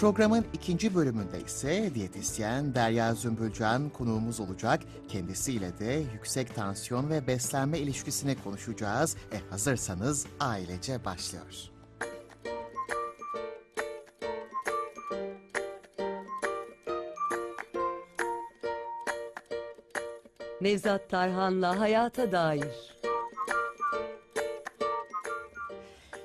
Programın ikinci bölümünde ise diyetisyen Derya Zümbülcan konuğumuz olacak. Kendisiyle de yüksek tansiyon ve beslenme ilişkisini konuşacağız. E hazırsanız ailece başlıyor. Nevzat Tarhan'la Hayata Dair.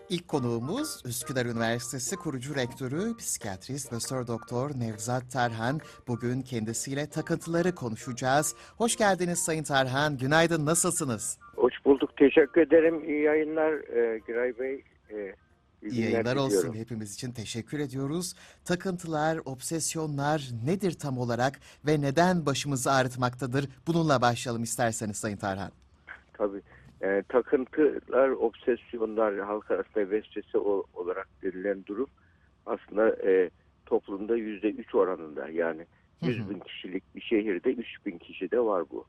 İlk konuğumuz Üsküdar Üniversitesi kurucu rektörü, psikiyatrist Profesör Doktor Nevzat Tarhan. Bugün kendisiyle takıntıları konuşacağız. Hoş geldiniz Sayın Tarhan. Günaydın, nasılsınız? Hoş bulduk. Teşekkür ederim. İyi yayınlar e, Giray Bey. E, İyi günler yayınlar olsun. diliyorum. Hepimiz için teşekkür ediyoruz. Takıntılar, obsesyonlar nedir tam olarak ve neden başımızı ağrıtmaktadır? Bununla başlayalım isterseniz Sayın Tarhan. Tabii. E, takıntılar, obsesyonlar, halk arasında vesvese olarak verilen durum aslında e, toplumda yüzde üç oranında. Yani Hı hı. 100 bin kişilik bir şehirde 3 bin kişi de var bu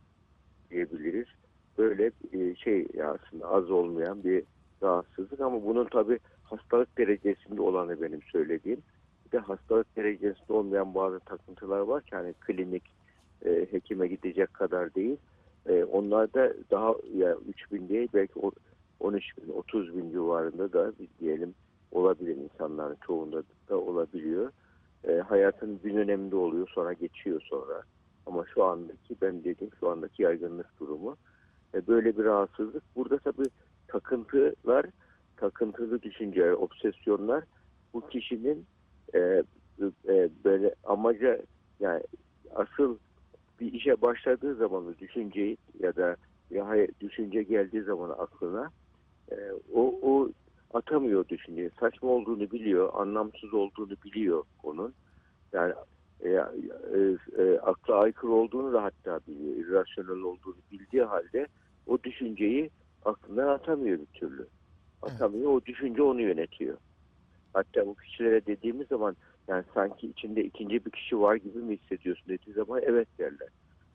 diyebiliriz. Böyle e, şey aslında az olmayan bir rahatsızlık ama bunun tabii hastalık derecesinde olanı benim söylediğim. Bir de hastalık derecesinde olmayan bazı takıntılar var ki hani klinik e, hekime gidecek kadar değil. Onlar da daha ya 3 bin değil belki o- 13 bin 30 bin civarında da diyelim olabilir insanların çoğunda da olabiliyor. E, hayatın bir döneminde oluyor sonra geçiyor sonra. Ama şu andaki ben dedim şu andaki yaygınlık durumu e, böyle bir rahatsızlık. Burada tabii takıntılar, takıntılı düşünceler, obsesyonlar bu kişinin e, e, böyle amaca yani asıl bir işe başladığı zaman o düşünceyi ya da ya hayır, düşünce geldiği zaman aklına e, o, o atamıyor düşünceyi. Saçma olduğunu biliyor, anlamsız olduğunu biliyor onun. Yani e, e, e, akla aykırı olduğunu da hatta biliyor, irrasyonel olduğunu bildiği halde o düşünceyi aklından atamıyor bir türlü. Atamıyor, o düşünce onu yönetiyor. Hatta bu kişilere dediğimiz zaman yani sanki içinde ikinci bir kişi var gibi mi hissediyorsun dediği zaman evet derler.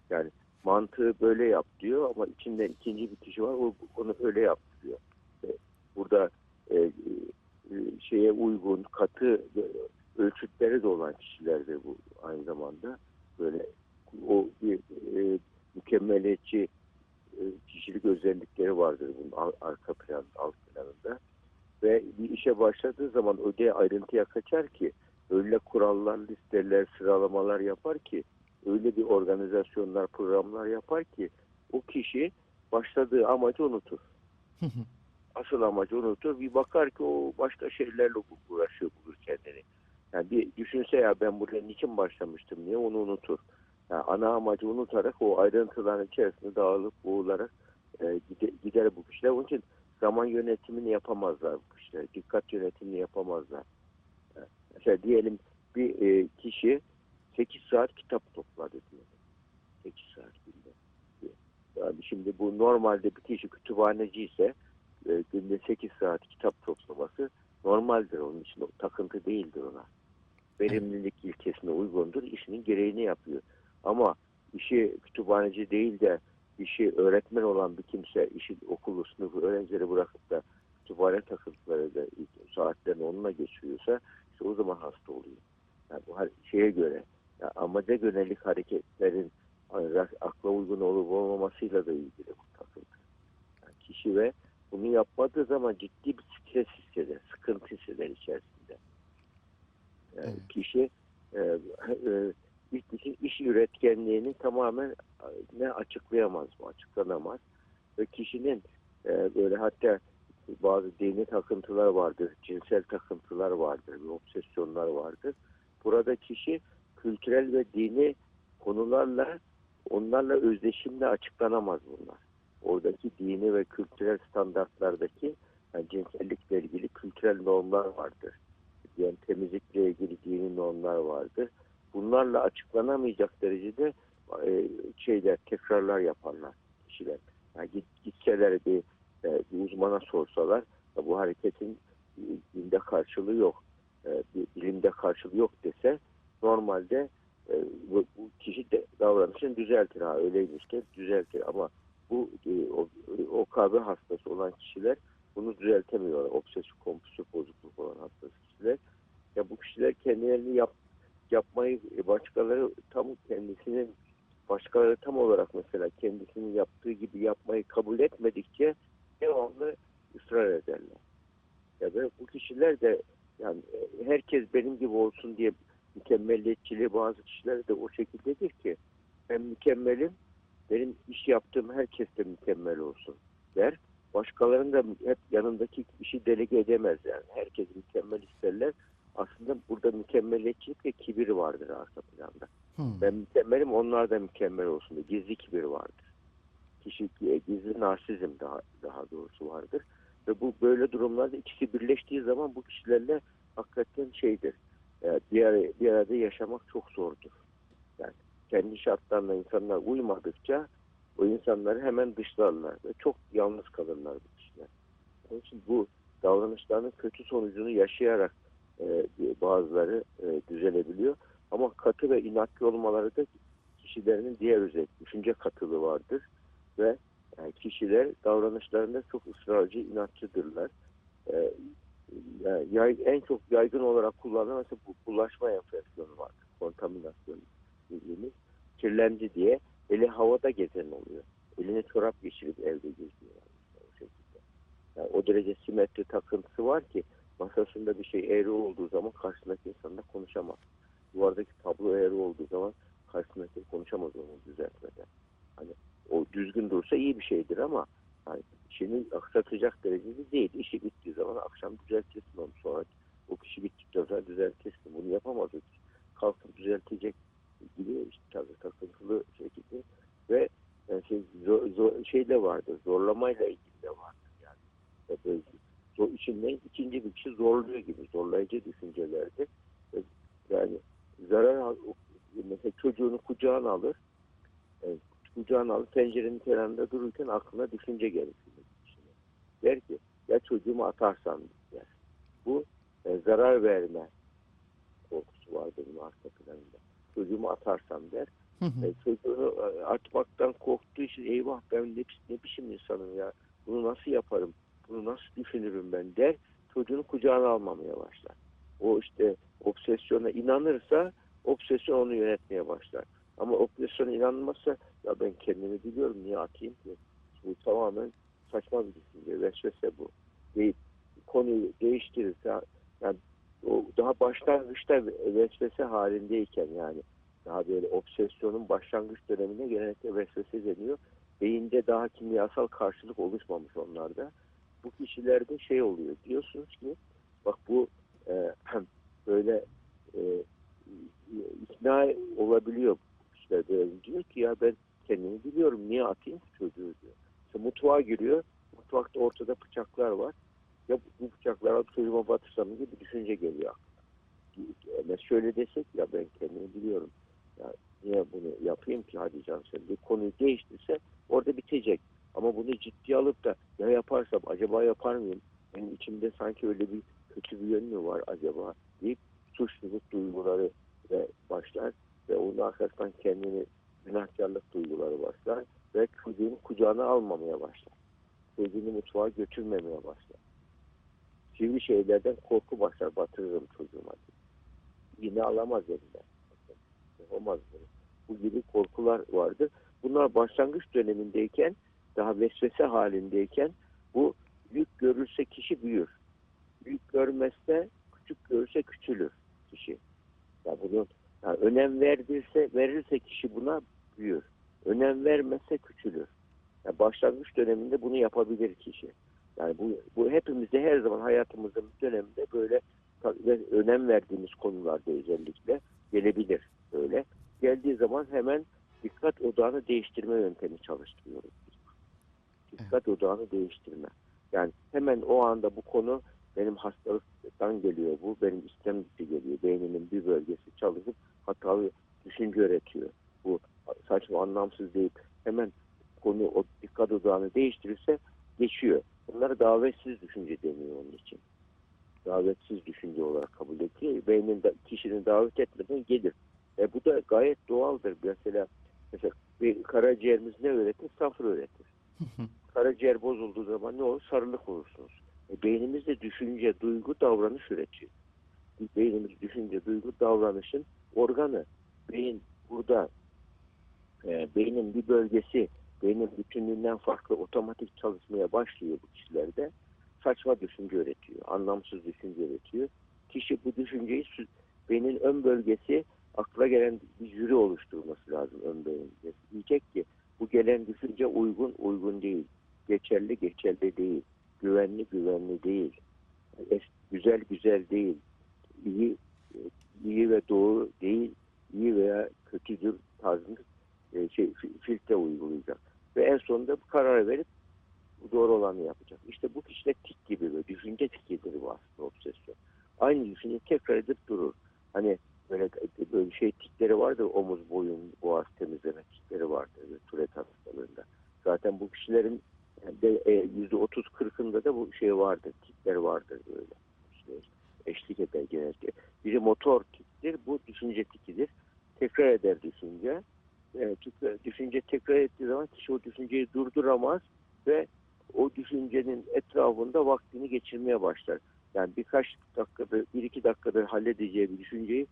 Yani mantığı böyle yap diyor ama içinde ikinci bir kişi var o onu öyle yap diyor. E, Burada e, e, şeye uygun katı e, ölçütleri de olan kişiler de bu aynı zamanda böyle o bir e, mükemmeliyetçi e, kişilik özellikleri vardır bunun ar- arka plan, alt planında. Ve bir işe başladığı zaman öyle ayrıntıya kaçar ki öyle kurallar, listeler, sıralamalar yapar ki öyle bir organizasyonlar, programlar yapar ki o kişi başladığı amacı unutur. Asıl amacı unutur. Bir bakar ki o başka şeylerle uğraşıyor bulur kendini. Yani bir düşünse ya ben buraya niçin başlamıştım diye onu unutur. Yani ana amacı unutarak o ayrıntıların içerisinde dağılıp boğularak e, gider, gider bu kişiler. Onun için zaman yönetimini yapamazlar bu kişiler. Dikkat yönetimini yapamazlar. Mesela diyelim bir e, kişi 8 saat kitap topladı diyelim. 8 saat günde. Yani şimdi bu normalde bir kişi kütüphaneci ise e, günde 8 saat kitap toplaması normaldir onun için. O takıntı değildir ona. Verimlilik ilkesine uygundur. işinin gereğini yapıyor. Ama işi kütüphaneci değil de işi öğretmen olan bir kimse işi okulu sınıfı öğrencileri bırakıp da kütüphane takıntıları da saatlerini onunla geçiriyorsa işte o zaman hasta oluyor. Yani bu şeye göre yani amaca yönelik hareketlerin akla uygun olup olmamasıyla da ilgili bu takıntı. Yani kişi ve bunu yapmadığı zaman ciddi bir stres hisseder, sıkıntı hisseder içerisinde. Yani Evet. kişi e, e, ilk iş üretkenliğini tamamen e, ne açıklayamaz mı, açıklanamaz. Ve kişinin e, böyle hatta bazı dini takıntılar vardır, cinsel takıntılar vardır, obsesyonlar vardır. Burada kişi kültürel ve dini konularla onlarla özdeşimle açıklanamaz bunlar. Oradaki dini ve kültürel standartlardaki yani cinsellikle ilgili kültürel normlar vardır. Yani temizlikle ilgili dini normlar vardır. Bunlarla açıklanamayacak derecede e, şeyler tekrarlar yaparlar kişiler. Yani git, gitseler bir, e, bir uzmana sorsalar ya bu hareketin e, dinde karşılığı yok, e, bilimde karşılığı yok dese normalde e, bu, bu kişi de davranışını düzeltir. Ha öyleymiş düzeltir. Ama bu e, o, OKB hastası olan kişiler bunu düzeltemiyorlar. Obsesif kompulsif bozukluk olan hastası kişiler. Ya bu kişiler kendilerini yap, yapmayı e, başkaları tam kendisinin başkaları tam olarak mesela kendisinin yaptığı gibi yapmayı kabul etmedikçe devamlı ısrar ederler. Ya ve bu kişiler de yani e, herkes benim gibi olsun diye mükemmelliyetçiliği bazı kişiler de o şekildedir ki ben mükemmelim benim iş yaptığım herkes de mükemmel olsun der. Başkalarının da hep yanındaki işi delege edemez yani. Herkes mükemmel isterler. Aslında burada mükemmeliyetçilik ve kibir vardır arka planda. Hmm. Ben mükemmelim onlar da mükemmel olsun diye gizli kibir vardır. Kişi e, gizli narsizm daha daha doğrusu vardır. Ve bu böyle durumlarda ikisi birleştiği zaman bu kişilerle hakikaten şeydir. e, Bir, bir arada yaşamak çok zordur. Yani kendi şartlarına insanlar uymadıkça o insanları hemen dışlarlar ve çok yalnız kalırlar bu kişiler. Onun için bu davranışlarının kötü sonucunu yaşayarak e, bazıları e, düzelebiliyor. Ama katı ve inatçı olmaları da kişilerinin diğer özellik, düşünce katılığı vardır kişiler davranışlarında çok ısrarcı, inatçıdırlar. Ee, yani yay- en çok yaygın olarak kullanılan mesela bu bulaşma enfeksiyonu var. Kontaminasyon dediğimiz. Kirlendi diye eli havada gezen oluyor. Eline çorap geçirip evde geziyor. Yani o şekilde. Yani o derece simetri takıntısı var ki masasında bir şey eğri olduğu zaman karşısındaki insanla konuşamaz. Duvardaki tablo eğri olduğu zaman karşısındaki konuşamaz onu düzeltmeden. Hani o düzgün dursa iyi bir şeydir ama hani işini aksatacak derecede değil. İşi bittiği zaman akşam düzeltirsin onu sonra. O kişi bittikten sonra düzeltirsin. Bunu yapamaz. Kalkıp düzeltecek gibi işte tabii takıntılı şekilde ve yani şey, zor, zor, şey de vardır. Zorlamayla ilgili de vardır yani. Ve böyle zor, içinden ikinci bir kişi zorluyor gibi. Zorlayıcı düşüncelerdir. Yani zarar mesela çocuğunu kucağına alır kucağına alıp pencerenin kenarında dururken aklına düşünce gelir. Der ki ya çocuğumu atarsam der. Bu e, zarar verme korkusu vardır bunun arka planında. Çocuğumu atarsam der. Hı hı. E, çocuğunu e, atmaktan korktuğu için eyvah ben ne, ne biçim insanım ya bunu nasıl yaparım bunu nasıl düşünürüm ben der çocuğunu kucağına almamaya başlar. O işte obsesyona inanırsa obsesyon onu yönetmeye başlar. Ama obsesyona inanmazsa ya ben kendimi biliyorum niye atayım ki? Bu tamamen saçma bir düşünce. Vesvese bu. Deyip konuyu değiştirirse yani o daha başlangıçta vesvese halindeyken yani daha böyle obsesyonun başlangıç dönemine genellikle vesvese deniyor. Beyinde daha kimyasal karşılık oluşmamış onlarda. Bu kişilerde şey oluyor diyorsunuz ki bak bu e, böyle e, ikna olabiliyor kişiler böyle diyor ki ya ben kendimi biliyorum niye atayım çocuğu diyor. İşte mutfağa giriyor mutfakta ortada bıçaklar var ya bu bıçakları alıp çocuğuma batırsam gibi bir düşünce geliyor aklına. Ama şöyle desek ya ben kendimi biliyorum ya niye bunu yapayım ki hadi can sen bir konuyu değiştirse orada bitecek. Ama bunu ciddiye alıp da ya yaparsam acaba yapar mıyım? Benim içimde sanki öyle bir kötü bir yön mü var acaba deyip suçluluk duyguları ve başlar ve onun arkasından kendini günahkarlık duyguları başlar ve çocuğunu kucağına almamaya başlar. Çocuğunu mutfağa götürmemeye başlar. Sivri şeylerden korku başlar batırırım çocuğuma. Yine alamaz elinden. Yapamaz bunu. Bu gibi korkular vardır. Bunlar başlangıç dönemindeyken daha vesvese halindeyken bu büyük görürse kişi büyür. Büyük görmezse küçük görürse küçülür kişi. Ya bunun yani önem verdirse verirse kişi buna büyür. Önem vermezse küçülür. Yani başlangıç döneminde bunu yapabilir kişi. Yani bu, bu hepimizde her zaman hayatımızın döneminde böyle önem verdiğimiz konularda özellikle gelebilir böyle. Geldiği zaman hemen dikkat odağını değiştirme yöntemi çalıştırıyoruz. Dikkat odağını değiştirme. Yani hemen o anda bu konu benim hastalıktan geliyor bu, benim istem geliyor. Beynimin bir bölgesi çalışıp hatalı düşünce üretiyor. Bu saçma anlamsız deyip hemen konu o dikkat odağını değiştirirse geçiyor. Bunlara davetsiz düşünce deniyor onun için. Davetsiz düşünce olarak kabul ediliyor. Beynin de, kişinin davet etmeden gelir. E, bu da gayet doğaldır. Mesela, mesela bir karaciğerimiz ne öğretir? Safra öğretir. Karaciğer bozulduğu zaman ne olur? Sarılık olursunuz. E, beynimiz de düşünce, duygu, davranış üretiyor. beynimiz düşünce, duygu, davranışın organı. Beyin burada e, beynin bir bölgesi beynin bütünlüğünden farklı otomatik çalışmaya başlıyor bu kişilerde. Saçma düşünce üretiyor, anlamsız düşünce üretiyor. Kişi bu düşünceyi beynin ön bölgesi akla gelen bir jüri oluşturması lazım ön beyinde. Diyecek ki bu gelen düşünce uygun, uygun değil. Geçerli, geçerli değil. Güvenli, güvenli değil. Güzel, güzel değil. İyi, iyi ve doğru değil. iyi veya kötüdür tarzında e, şey, fi- filtre uygulayacak. Ve en sonunda bu kararı verip doğru olanı yapacak. İşte bu kişide tik gibi böyle düşünce tikidir bu aslında obsesyon. Aynı düşünce tekrar edip durur. Hani böyle, böyle şey tikleri vardır omuz, boyun, boğaz temizleme tikleri vardır Tourette hastalığında. Zaten bu kişilerin e, yüzde otuz kırkında da bu şey vardır, tikler vardır böyle. İşte eşlik eder genellikle. Biri motor tiktir, bu düşünce tikidir. Tekrar eder düşünce. E, düşünce tekrar ettiği zaman kişi o düşünceyi durduramaz ve o düşüncenin etrafında vaktini geçirmeye başlar. Yani birkaç dakikada, bir iki dakikada halledeceği bir düşünceyi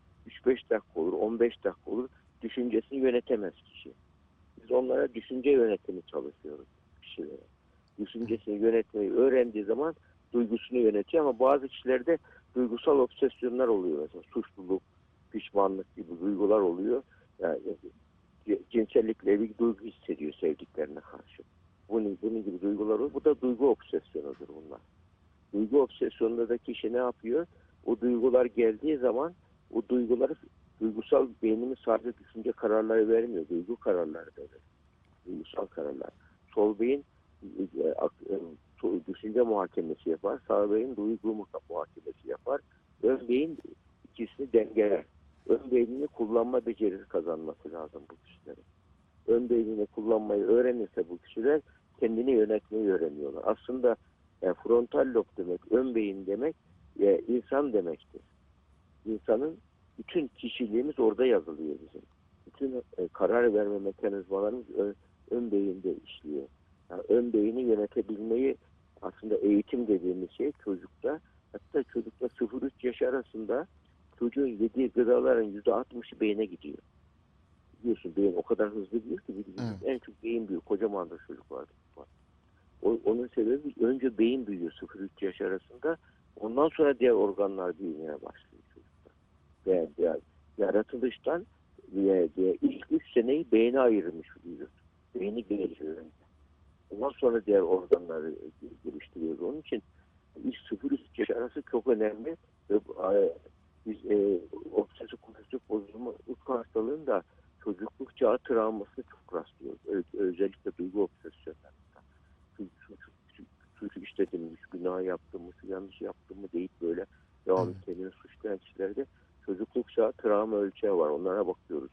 3-5 dakika olur, 15 dakika olur. Düşüncesini yönetemez kişi. Biz onlara düşünce yönetimi çalışıyoruz kişilere. Düşüncesini yönetmeyi öğrendiği zaman duygusunu yönetiyor ama bazı kişilerde duygusal obsesyonlar oluyor. Mesela suçluluk, pişmanlık gibi duygular oluyor. Yani cinsellikle ilgili duygu hissediyor sevdiklerine karşı. Bunun, bunun gibi duygular oluyor. Bu da duygu obsesyonudur bunlar. Duygu obsesyonunda da kişi ne yapıyor? O duygular geldiği zaman o duyguları duygusal beynimiz sadece düşünce kararları vermiyor. Duygu kararları da verir. Duygusal kararlar. Sol beyin e, e, düşünce muhakemesi yapar. Sağ beyin duygu mu- muhakemesi yapar. Ön beyin ikisini dengeler. Ön beynini kullanma becerisi kazanması lazım bu kişilerin. Ön beynini kullanmayı öğrenirse bu kişiler kendini yönetmeyi öğreniyorlar. Aslında e, frontal lob demek, ön beyin demek e, insan demektir. İnsanın bütün kişiliğimiz orada yazılıyor bizim. Bütün e, karar verme mekanizmalarımız ön, ön beyinde işliyor. Yani ön beyni yönetebilmeyi aslında eğitim dediğimiz şey çocukta hatta çocukla 0-3 yaş arasında çocuğun yediği gıdaların %60'ı beyne gidiyor. Biliyorsun beyin o kadar hızlı büyür ki Evet. en çok beyin büyüyor. Kocaman da çocuk vardı. O, onun sebebi önce beyin büyüyor 0-3 yaş arasında. Ondan sonra diğer organlar büyümeye başlıyor çocukta. Ve yani yaratılıştan ve, ve ilk 3 seneyi beyne ayırmış vücut. Beyni gelişiyor önce. Ondan sonra diğer organları geliştiriyor. Onun için ilk 0-3 yaş arası çok önemli. Ve, biz e, obsesif kompulsif bozulma uyku hastalığında çocukluk çağı travmasını çok rastlıyoruz. Ö- özellikle duygu obsesyonlarında. Şu işledim, şu günah yaptım mı, yanlış yaptım mı deyip böyle devam Evet. kendini suçlayan kişilerde çocukluk çağı travma ölçeği var. Onlara bakıyoruz.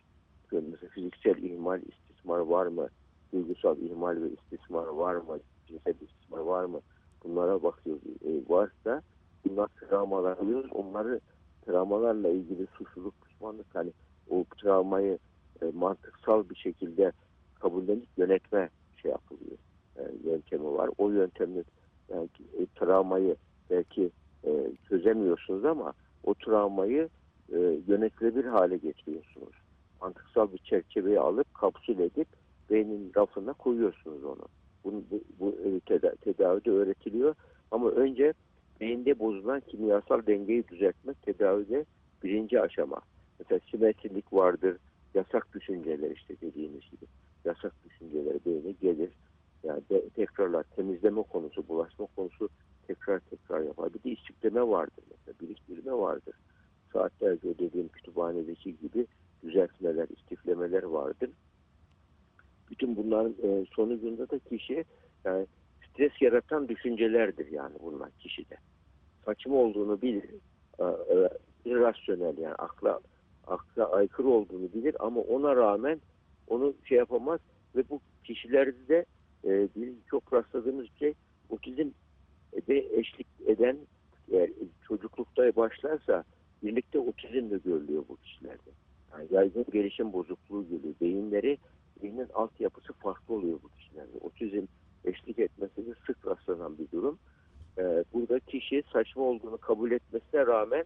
Şöyle Mesela fiziksel ihmal, istismar var mı? Duygusal ihmal ve istismar var mı? Cinsel istismar var mı? Bunlara bakıyoruz. E, varsa bunlar travmalar alıyoruz. Onları travmalarla ilgili suçluluk, pişmanlık hani o travmayı e, mantıksal bir şekilde kabullenip yönetme şey yapılıyor. E, yöntemi var. O yöntemle belki e, travmayı belki e, çözemiyorsunuz ama o travmayı e, yönetilebilir hale getiriyorsunuz. Mantıksal bir çerçeveyi alıp kapsül edip beynin rafına koyuyorsunuz onu. Bunu, bu, bu e, teda- tedavide öğretiliyor ama önce beyinde bozulan kimyasal dengeyi düzeltmek tedavide birinci aşama. Mesela simetrilik vardır, yasak düşünceler işte dediğimiz gibi. Yasak düşünceler beyne gelir. Yani de, tekrarlar, temizleme konusu, bulaşma konusu tekrar tekrar yapar. Bir de istikleme vardır mesela, biriktirme vardır. Saatlerce o dediğim kütüphanedeki gibi düzeltmeler, istiflemeler vardır. Bütün bunların e, sonucunda da kişi yani stres yaratan düşüncelerdir yani bunlar kişide. Saçma olduğunu bilir. E, e, irrasyonel yani akla akla aykırı olduğunu bilir ama ona rağmen onu şey yapamaz ve bu kişilerde de e, bizim çok rastladığımız şey otizm de eşlik eden eğer çocuklukta başlarsa birlikte otizm de görülüyor bu kişilerde. Yani yaygın gelişim bozukluğu geliyor. Beyinleri, beynin altyapısı farklı oluyor bu kişilerde. Otizm eşlik etmesi de sık rastlanan bir durum. Ee, burada kişi saçma olduğunu kabul etmesine rağmen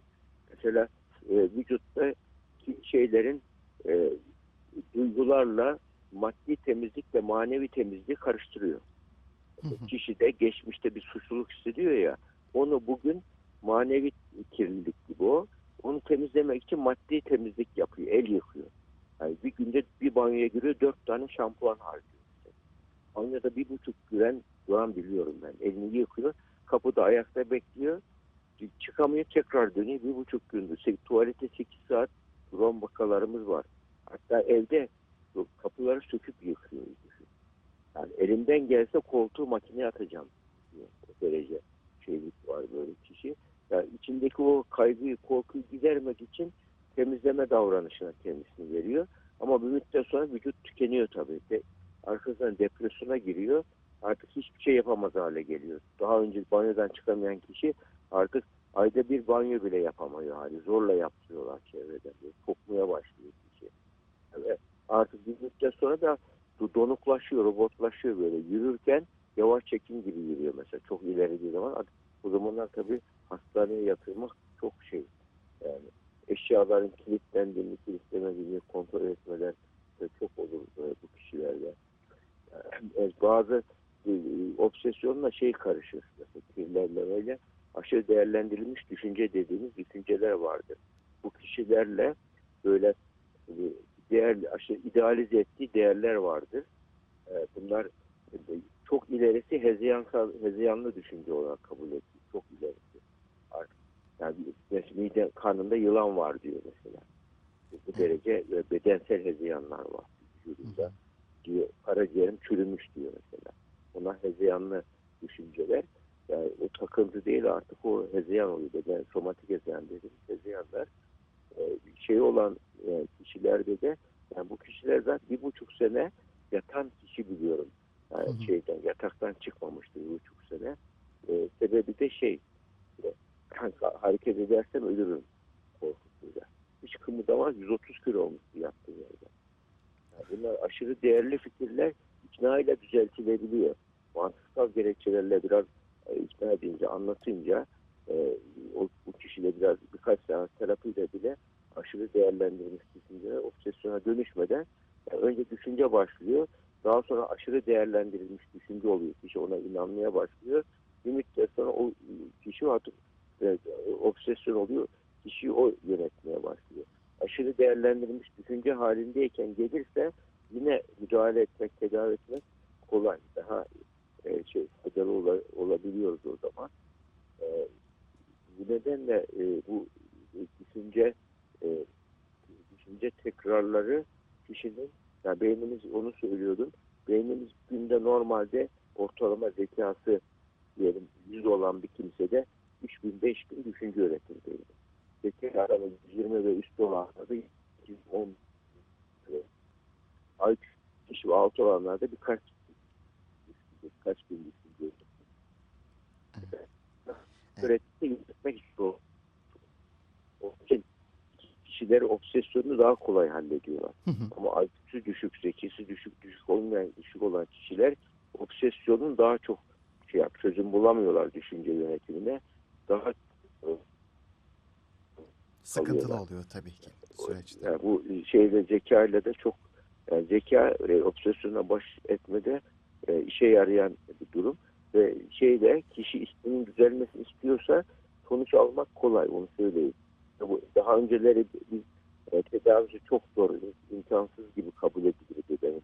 mesela e, vücutta şeylerin e, duygularla maddi temizlik ve manevi temizliği karıştırıyor. Kişi de geçmişte bir suçluluk hissediyor ya onu bugün manevi kirlilik gibi o. Onu temizlemek için maddi temizlik yapıyor. El yıkıyor. Yani bir günde bir banyoya giriyor dört tane şampuan harcıyor. Banyoda bir buçuk güven duran biliyorum ben. Elini yıkıyor. Kapıda ayakta bekliyor. Çıkamıyor tekrar dönüyor. Bir buçuk gündür. Tuvalete sekiz saat duran vakalarımız var. Hatta evde kapıları söküp yıkıyor. Yani elimden gelse koltuğu makineye atacağım. O derece şeylik var böyle kişi. Yani içindeki o kaygıyı, korkuyu gidermek için temizleme davranışına kendisini veriyor. Ama bir müddet sonra vücut tükeniyor tabii. De, arkasından depresyona giriyor. Artık hiçbir şey yapamaz hale geliyor. Daha önce banyodan çıkamayan kişi artık ayda bir banyo bile yapamıyor hali. Zorla yaptırıyorlar çevrede. Böyle Kokmaya başlıyor kişi. Ve artık bir müddet sonra da do- donuklaşıyor, robotlaşıyor böyle. Yürürken yavaş çekim gibi yürüyor mesela. Çok ileri bir zaman. Artık o zamanlar tabii hastaneye yatırmak çok şey. Yani eşyaların kilitlendiğini, kilitlemediğini kontrol etmeler çok olur e, bu kişilerde. Yani bazı e, obsesyonla şey karışır. Mesela kirlenmeyle aşırı değerlendirilmiş düşünce dediğimiz düşünceler vardır. Bu kişilerle böyle e, değer, aşırı idealize ettiği değerler vardır. E, Bunlar e, çok ilerisi hezeyansal, hezeyanlı düşünce olarak kabul edilir. Çok ilerisi. Artık yani mide karnında yılan var diyor mesela. Bu derece e, bedensel hezeyanlar var vücudunda. Diyor, karaciğerim çürümüş diyor mesela. Ona hezeyanlı düşünceler. Yani o takıntı değil artık o hezeyan oluyor. Beden, somatik hezeyan dediğimiz hezeyanlar. E, şey olan e, kişilerde de yani bu kişiler zaten bir buçuk sene yatan kişi biliyorum. Yani Hı hı. şeyden yataktan çıkmamıştı bir buçuk sene. E, sebebi de şey e, kanka hareket edersem ölürüm korkusuyla. Hiç kımıldamaz 130 kilo olmuştu yattığı yerde. Bunlar aşırı değerli fikirler ikna ile düzeltilebiliyor. Mantıksal gerekçelerle biraz e, ikna edince, anlatınca e, o, bu kişiyle biraz birkaç seans terapiyle bile aşırı değerlendirilmiş düşünceler obsesyona dönüşmeden yani önce düşünce başlıyor. Daha sonra aşırı değerlendirilmiş düşünce oluyor. Kişi ona inanmaya başlıyor. Bir müddet sonra o kişi artık e, obsesyon oluyor. Kişiyi o yönetmeye başlıyor. Aşırı değerlendirilmiş düşünce halindeyken gelirse yine müdahale etmek, tedavi etmek kolay. Daha e, şey faydalı ola- olabiliyoruz o zaman. E, bu nedenle e, bu düşünce e, düşünce tekrarları kişinin yani beynimiz onu söylüyordum. Beynimiz günde normalde ortalama zekası diyelim 100 olan bir kimsede 3000 5000 düşünce üretir beyni. Zeka aramız 20 ve üstü olanlarda 210 IQ kişi ve altı olanlarda birkaç birkaç bin düşünce üretir. Ürettikçe yürütmek istiyor. O için kişiler obsesyonu daha kolay hallediyorlar. Hı hı. Ama IQ'su düşük, zekisi düşük, düşük olmayan, düşük olan kişiler obsesyonun daha çok şey yap, çözüm bulamıyorlar düşünce yönetimine. Daha Sıkıntılı Alıyorlar. oluyor tabii ki süreçte. yani bu şeyle zekayla da çok yani zeka e, obsesyona baş etmede e, işe yarayan bir durum ve şeyle kişi isteğinin düzelmesini istiyorsa sonuç almak kolay onu söyleyeyim. Bu daha önceleri biz e, tedavisi çok zor, imkansız gibi kabul edilirdi benim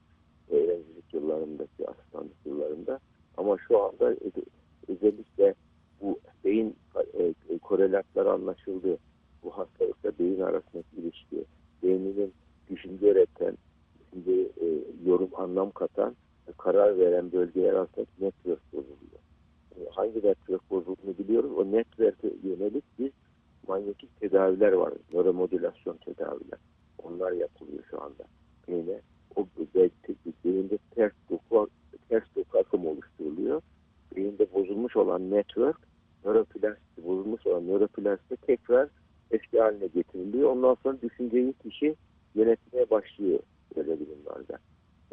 öğrencilik yıllarımdaki, asistanlık yıllarımda. Ama şu anda ö- özellikle bu beyin e, e, korelatları anlaşıldı. Bu hastalıkla beyin arasındaki ilişki, beyninin düşünce üreten, düşünce e, yorum anlam katan, karar veren bölgeler arasındaki network bozuluyor. E, hangi network bozulduğunu biliyoruz. O network'e yönelik biz manyetik tedaviler var. Nöromodülasyon tedaviler. Onlar yapılıyor şu anda. Beyne o beyinde ters doku ters doku akım oluşturuluyor. Beyinde bozulmuş olan network nöroplasti bozulmuş olan nöroplasti tekrar eski haline getiriliyor. Ondan sonra düşünceyi kişi yönetmeye başlıyor böyle durumlarda.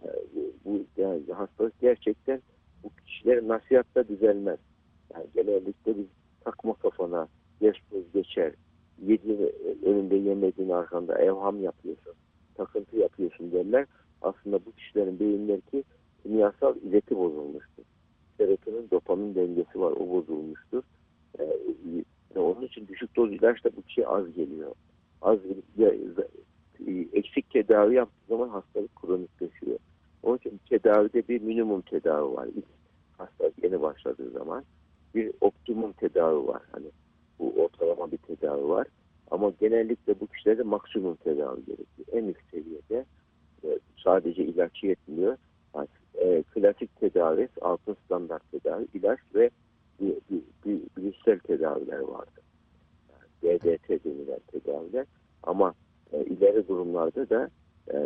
Yani bu, bu yani hastalık gerçekten bu kişilerin nasihatta düzelmez. Yani genellikle biz takma kafana, geç toz geçer yediğini önünde yemediğini arkanda evham yapıyorsun, takıntı yapıyorsun derler. Aslında bu kişilerin beyinlerki kimyasal ileti bozulmuştur. Serotonin, dopamin dengesi var, o bozulmuştur. Ee, e, onun için düşük doz ilaç da bu kişiye az geliyor. Az ya- e, eksik tedavi yaptığı zaman hastalık kronikleşiyor. Onun için tedavide bir minimum tedavi var. İlk hastalık yeni başladığı zaman bir optimum tedavi var. Hani bu ortalama bir tedavi var. Ama genellikle bu kişilerde maksimum tedavi gerekiyor. En üst seviyede e, sadece ilaç yetmiyor. Yani, e, klasik tedavi, altın standart tedavi, ilaç ve bir, bir, tedaviler vardı. Yani DDT denilen tedaviler. Ama e, ileri durumlarda da e,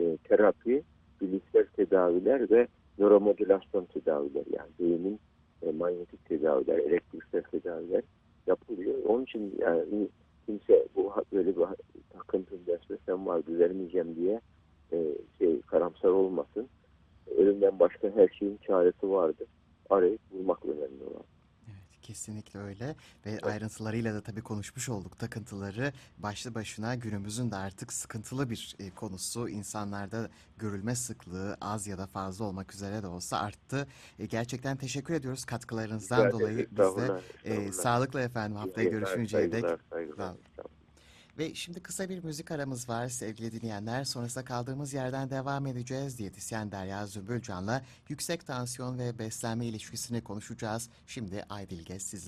e, terapi, bilişsel tedaviler ve nöromodülasyon tedaviler yani beynin e, manyetik tedaviler, elektriksel tedaviler yapılıyor. Onun için yani kimse bu böyle bir ha- takıntı besmesem var düzelmeyeceğim diye e, şey karamsar olmasın. Ölümden başka her şeyin çaresi vardır. Arayıp bulmak önemli olan. Evet, kesinlikle öyle. Ve ayrıntılarıyla da tabii konuşmuş olduk. Takıntıları başlı başına günümüzün de artık sıkıntılı bir e, konusu. İnsanlarda görülme sıklığı az ya da fazla olmak üzere de olsa arttı. E, gerçekten teşekkür ediyoruz katkılarınızdan Rica dolayı. biz de e, sağlıkla efendim haftaya görüşünceye dek saygılar, saygılar. Ve şimdi kısa bir müzik aramız var sevgili dinleyenler. Sonrasında kaldığımız yerden devam edeceğiz. Diyetisyen Derya Zümbülcan'la yüksek tansiyon ve beslenme ilişkisini konuşacağız. Şimdi Aydilge sizler.